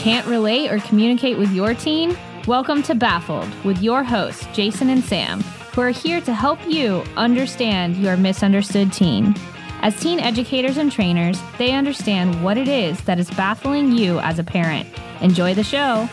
Can't relate or communicate with your teen? Welcome to Baffled with your hosts, Jason and Sam, who are here to help you understand your misunderstood teen. As teen educators and trainers, they understand what it is that is baffling you as a parent. Enjoy the show.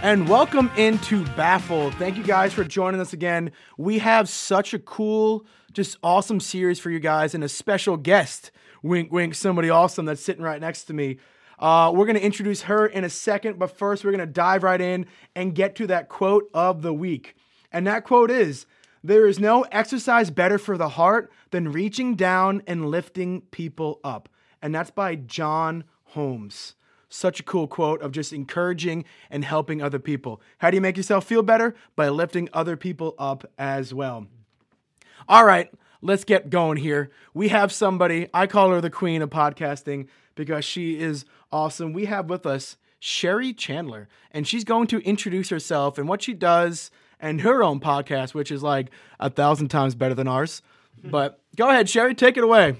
And welcome into Baffled. Thank you guys for joining us again. We have such a cool, just awesome series for you guys and a special guest. Wink, wink, somebody awesome that's sitting right next to me. Uh, we're going to introduce her in a second, but first we're going to dive right in and get to that quote of the week. And that quote is There is no exercise better for the heart than reaching down and lifting people up. And that's by John Holmes. Such a cool quote of just encouraging and helping other people. How do you make yourself feel better? By lifting other people up as well. All right, let's get going here. We have somebody, I call her the queen of podcasting because she is awesome. We have with us Sherry Chandler, and she's going to introduce herself and what she does and her own podcast, which is like a thousand times better than ours. But go ahead, Sherry, take it away.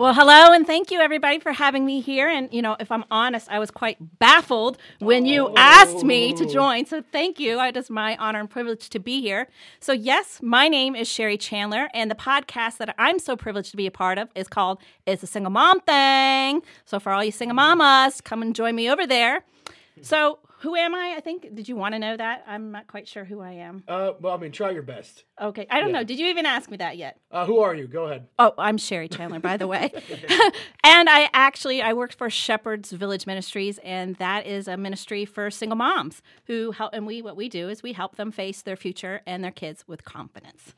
Well, hello, and thank you everybody for having me here. And, you know, if I'm honest, I was quite baffled when you oh. asked me to join. So thank you. It is my honor and privilege to be here. So, yes, my name is Sherry Chandler, and the podcast that I'm so privileged to be a part of is called It's a Single Mom Thing. So, for all you single mamas, come and join me over there. So, who am I? I think, did you want to know that? I'm not quite sure who I am. Uh, well, I mean, try your best. Okay. I don't Yeah. know. Did you even ask me that yet? Uh, who are you? Go ahead. Oh, I'm Sherry Chandler, by the way. and I actually I work for Shepherd's Village Ministries, and that is a ministry for single moms who help. And we what we do is we help them face their future and their kids with confidence.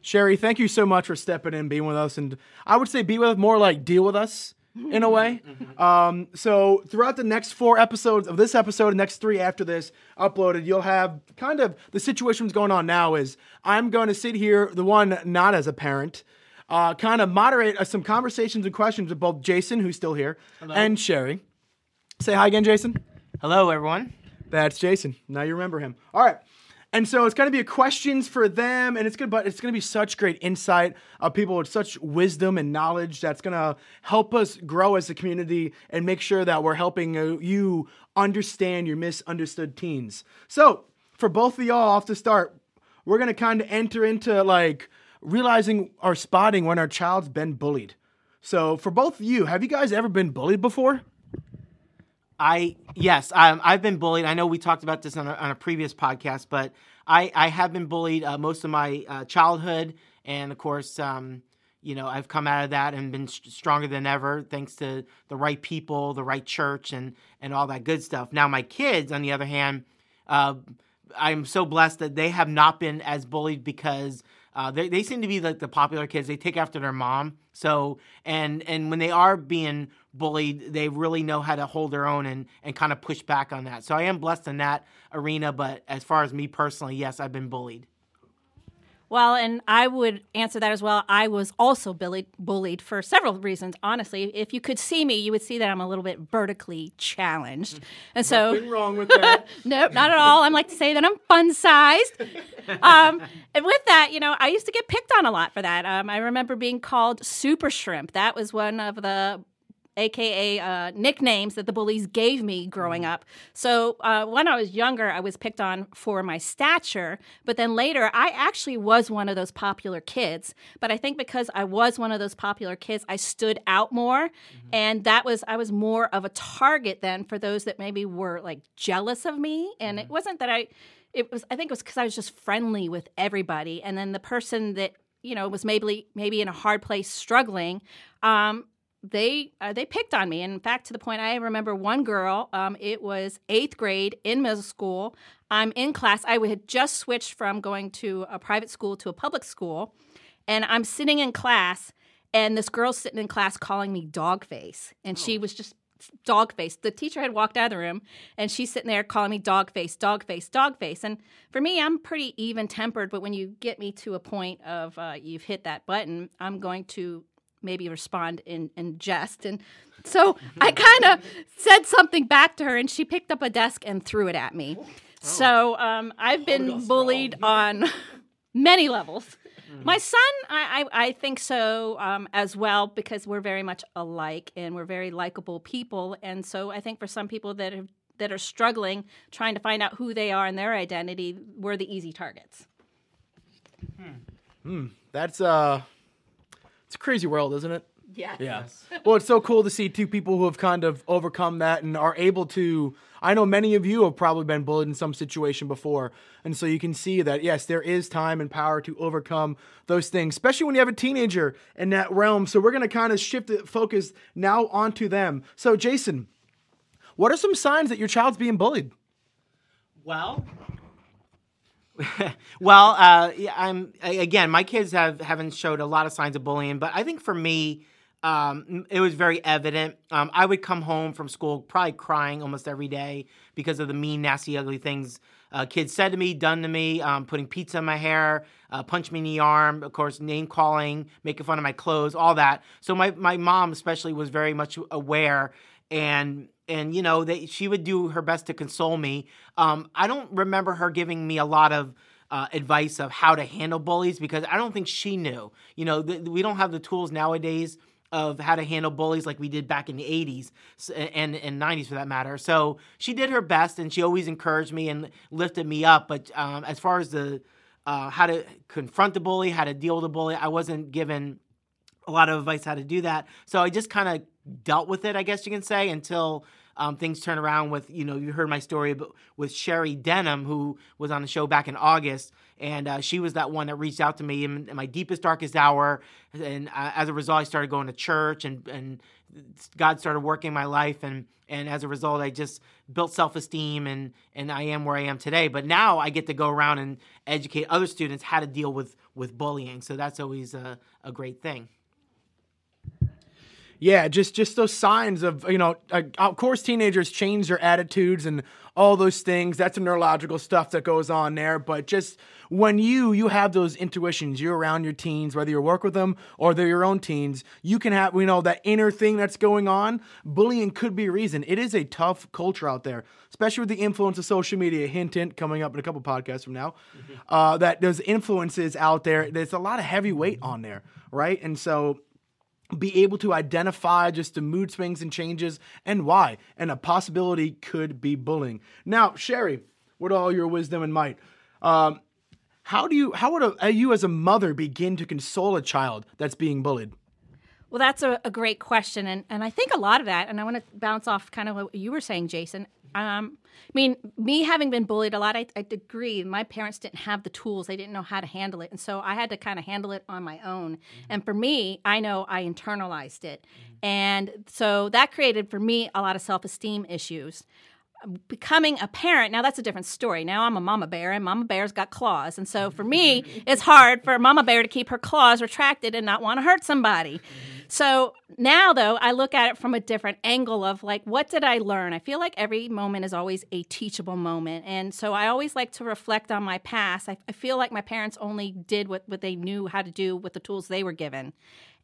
Sherry, thank you so much for stepping in, being with us, and I would say be with more like deal with us in a way. Um, so throughout the next four episodes of this episode, and next three after this uploaded, you'll have kind of the situation that's going on now is I'm going to sit here, the one not as a parent, uh, kind of moderate uh, some conversations and questions with both Jason, who's still here, and Sherry. Say hi again, Jason. Hello, everyone. That's Jason. Now you remember him. All right. And so it's going to be a questions for them, and it's to, but it's going to be such great insight of people with such wisdom and knowledge that's going to help us grow as a community and make sure that we're helping uh, you understand your misunderstood teens. So for both of y'all off the start, we're going to kind of enter into like realizing or spotting when our child's been bullied. So for both of you, have you guys ever been bullied before? I yes, um, I've been bullied. I know we talked about this on a, on a previous podcast, but I, I have been bullied uh, most of my uh, childhood, and of course, um, you know, I've come out of that and been st- stronger than ever thanks to the right people, the right church, and and all that good stuff. Now, my kids, on the other hand, uh, I'm so blessed that they have not been as bullied because uh, they they seem to be like the popular kids. They take after their mom. So and and when they are being bullied, they really know how to hold their own and and kind of push back on that. So I am blessed in that arena. But as far as me personally, yes, I've been bullied. Well, and I would answer that as well. I was also bullied, bullied for several reasons. Honestly, if you could see me, you would see that I'm a little bit vertically challenged, and so Nothing wrong with that. Nope, not at all. I'm like to say that I'm fun sized. Um, and with that, you know, I used to get picked on a lot for that. Um, I remember being called Super Shrimp. That was one of the AKA uh, nicknames that the bullies gave me growing up. So uh, when I was younger, I was picked on for my stature, but then later, I actually was one of those popular kids. But I think because I was one of those popular kids, I stood out more, and that was I was more of a target then for those that maybe were like jealous of me. And it wasn't that I, it was I think it was because I was just friendly with everybody, and then the person that you know was maybe maybe in a hard place struggling. Um, they uh, they picked on me. In fact, to the point I remember one girl. Um, it was eighth grade in middle school. I'm in class. I had just switched from going to a private school to a public school, and I'm sitting in class, and this girl's sitting in class calling me dog face, and she was just dog face. The teacher had walked out of the room, and she's sitting there calling me dog face, dog face, dog face. And for me, I'm pretty even tempered, but when you get me to a point of uh, you've hit that button, I'm going to maybe respond in, in jest. And so I kind of said something back to her, and she picked up a desk and threw it at me. So um, I've been bullied on many levels. My son, I, I, I think so um, as well because we're very much alike and we're very likable people. And so I think for some people that have, that are struggling trying to find out who they are and their identity, we're the easy targets. Hmm, That's uh, it's a crazy world, isn't it? Yeah. Yeah. well, it's so cool to see two people who have kind of overcome that and are able to. I know many of you have probably been bullied in some situation before. And so you can see that, yes, there is time and power to overcome those things, especially when you have a teenager in that realm. So we're going to kind of shift the focus now onto them. So, Jason, what are some signs that your child's being bullied? Well, well, uh, I'm again. My kids have haven't showed a lot of signs of bullying, but I think for me, um, it was very evident. Um, I would come home from school probably crying almost every day because of the mean, nasty, ugly things uh, kids said to me, done to me, um, putting pizza in my hair, uh, punch me in the arm, of course, name calling, making fun of my clothes, all that. So my my mom especially was very much aware and and you know that she would do her best to console me. Um, I don't remember her giving me a lot of uh, advice of how to handle bullies because I don't think she knew. You know, th- we don't have the tools nowadays of how to handle bullies like we did back in the 80s and, and 90s for that matter. So she did her best and she always encouraged me and lifted me up. But um, as far as the uh, how to confront the bully, how to deal with the bully, I wasn't given a lot of advice how to do that. So I just kind of dealt with it, I guess you can say, until um, things turn around with, you know, you heard my story about, with Sherry Denham, who was on the show back in August. And uh, she was that one that reached out to me in, my deepest, darkest hour. And uh, as a result, I started going to church and, and God started working my life. And, and as a result, I just built self esteem and, and I am where I am today. But now I get to go around and educate other students how to deal with, with bullying. So that's always a, a great thing. Yeah, just just those signs of you know, of course, teenagers change their attitudes and all those things. That's the neurological stuff that goes on there. But just when you you have those intuitions, you're around your teens, whether you work with them or they're your own teens, you can have you know that inner thing that's going on. Bullying could be a reason. It is a tough culture out there, especially with the influence of social media. Hint, hint, coming up in a couple podcasts from now, uh, that there's influences out there. There's a lot of heavy weight on there, right? And so be able to identify just the mood swings and changes and why. And a possibility could be bullying. Now, Sherry, with all your wisdom and might, um, how do you, how would a, you as a mother begin to console a child that's being bullied? Well, that's a, a great question, and and I think a lot of that, and I want to bounce off kind of what you were saying, Jason. Um, I mean, me having been bullied a lot, I, I agree. My parents didn't have the tools; they didn't know how to handle it, and so I had to kind of handle it on my own. And for me, I know I internalized it, and so that created for me a lot of self-esteem issues becoming a parent now that's a different story. Now i'm a mama bear and mama bear's got claws. And so for me it's hard for a mama bear to keep her claws retracted and not want to hurt somebody. Mm-hmm. So now though i look at it from a different angle of like what did i learn? I feel like every moment is always a teachable moment. And so i always like to reflect on my past. I, I feel like my parents only did what, what they knew how to do with the tools they were given.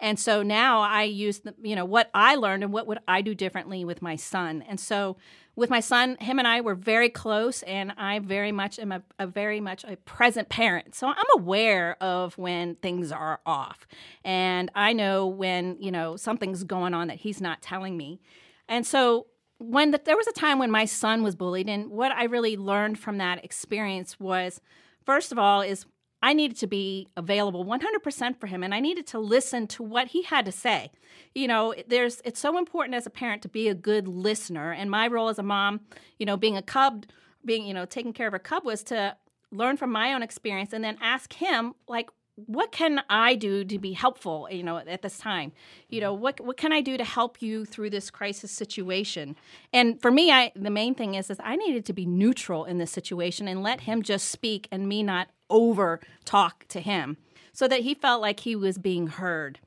And so now I use the, you know what I learned and what would I do differently with my son. And so with my son, him and I were very close, and I very much am a, a very much a present parent. So I'm aware of when things are off, and I know when you know something's going on that he's not telling me. And so when the, there was a time when my son was bullied, and what I really learned from that experience was, first of all, is I needed to be available 100% for him and I needed to listen to what he had to say. You know, there's it's so important as a parent to be a good listener and my role as a mom, you know, being a cub, being, you know, taking care of a cub was to learn from my own experience and then ask him like what can I do to be helpful, you know, at this time? You know, what what can I do to help you through this crisis situation? And for me, I the main thing is is I needed to be neutral in this situation and let him just speak and me not over talk to him so that he felt like he was being heard.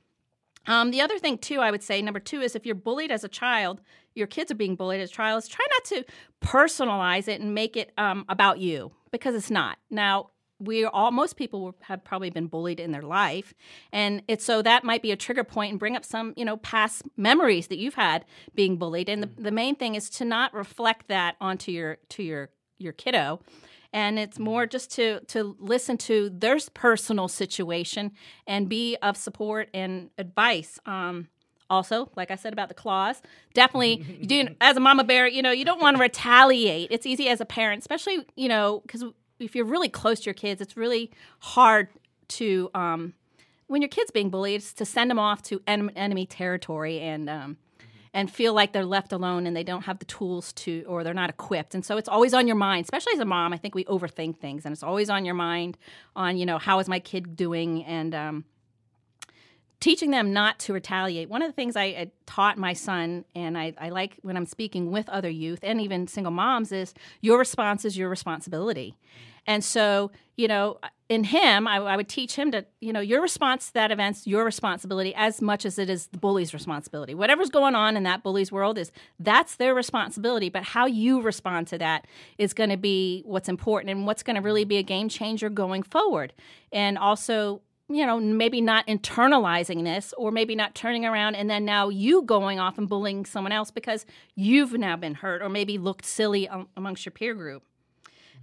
Um, the other thing, too, I would say, number two, is if you're bullied as a child, your kids are being bullied as a child, is try not to personalize it and make it um, about you because it's not. Now, we all most people have probably been bullied in their life and it's so that might be a trigger point and bring up some you know past memories that you've had being bullied and the, the main thing is to not reflect that onto your to your your kiddo and it's more just to to listen to their personal situation and be of support and advice. Um, also, like I said about the claws, definitely you do as a mama bear. You know, you don't want to retaliate. It's easy as a parent, especially you know because if you're really close to your kids, it's really hard to um, when your kid's being bullied, it's to send them off to en- enemy territory and um, and feel like they're left alone and they don't have the tools to or they're not equipped. And so it's always on your mind, especially as a mom. I think we overthink things, and it's always on your mind on you know how is my kid doing and um, teaching them not to retaliate. One of the things I, I taught my son, and I, I, like when I'm speaking with other youth and even single moms, is your response is your responsibility. And so, you know, in him, I, I, would teach him to, you know, your response to that event's your responsibility as much as it is the bully's responsibility. Whatever's going on in that bully's world is that's their responsibility, but how you respond to that is going to be what's important and what's going to really be a game changer going forward. And also, you know, maybe not internalizing this or maybe not turning around and then now you going off and bullying someone else because you've now been hurt or maybe looked silly amongst your peer group.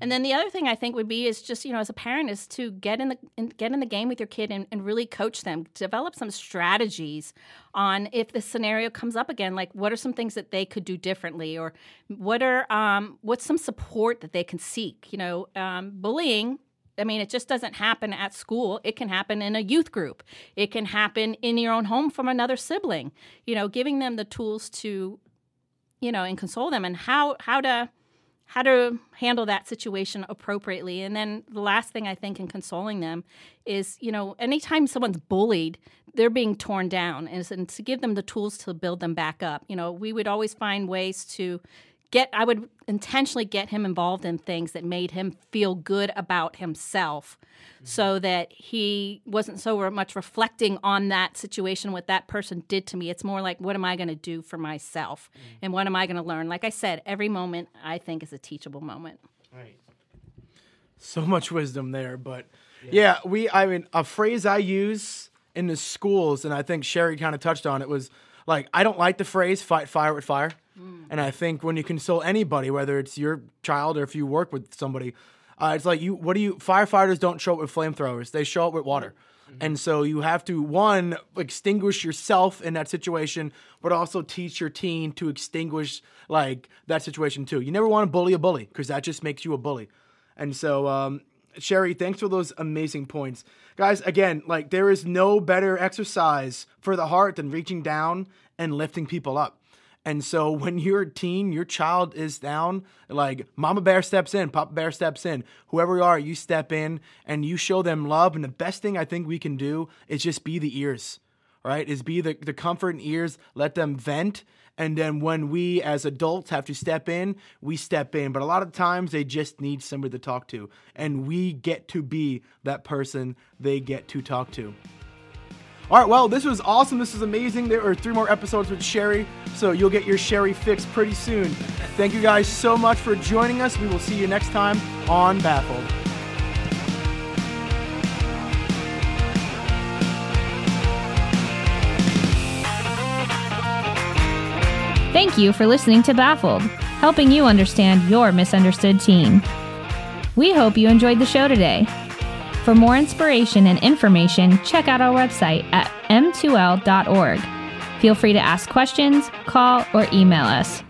And then the other thing I think would be is just you know as a parent is to get in the in, get in the game with your kid and, and really coach them, develop some strategies on if the scenario comes up again. Like what are some things that they could do differently, or what are um, what's some support that they can seek? You know, um, bullying I mean, it just doesn't happen at school. It can happen in a youth group. It can happen in your own home from another sibling. You know, giving them the tools to, you know, and console them and how how to how to handle that situation appropriately. And then the last thing I think in consoling them is, you know, anytime someone's bullied, they're being torn down, and, to give them the tools to build them back up. You know, we would always find ways to get I would intentionally get him involved in things that made him feel good about himself. Mm-hmm. so that he wasn't so much reflecting on that situation what that person did to me. It's more like what am I going to do for myself? Mm-hmm. and what am I going to learn? Like I said every moment I think is a teachable moment. Right. So much wisdom there but yeah, yeah we I mean a phrase I use in the schools and I think Sherry kind of touched on it was like I don't like the phrase fight fire with fire Mm. And I think when you console anybody, whether it's your child or if you work with somebody, uh, it's like you. What do you? Firefighters don't show up with flamethrowers; they show up with water. Mm-hmm. And so you have to one extinguish yourself in that situation, but also teach your teen to extinguish like that situation too. You never want to bully a bully because that just makes you a bully. And so, um, Sherry, thanks for those amazing points, guys. Again, like there is no better exercise for the heart than reaching down and lifting people up. And so when you're a teen, your child is down, like mama bear steps in, papa bear steps in, whoever you are, you step in and you show them love. And the best thing I think we can do is just be the ears, right? Is be the, the comfort and ears, let them vent. And then when we as adults have to step in, we step in. But a lot of times they just need somebody to talk to. And we get to be that person they get to talk to. All right, well, this was awesome. This is amazing. There are three more episodes with Sherry, so you'll get your Sherry fix pretty soon. Thank you guys so much for joining us. We will see you next time on Baffled. Thank you for listening to Baffled, helping you understand your misunderstood teen. We hope you enjoyed the show today. For more inspiration and information, check out our website at m2l.org. Feel free to ask questions, call, or email us.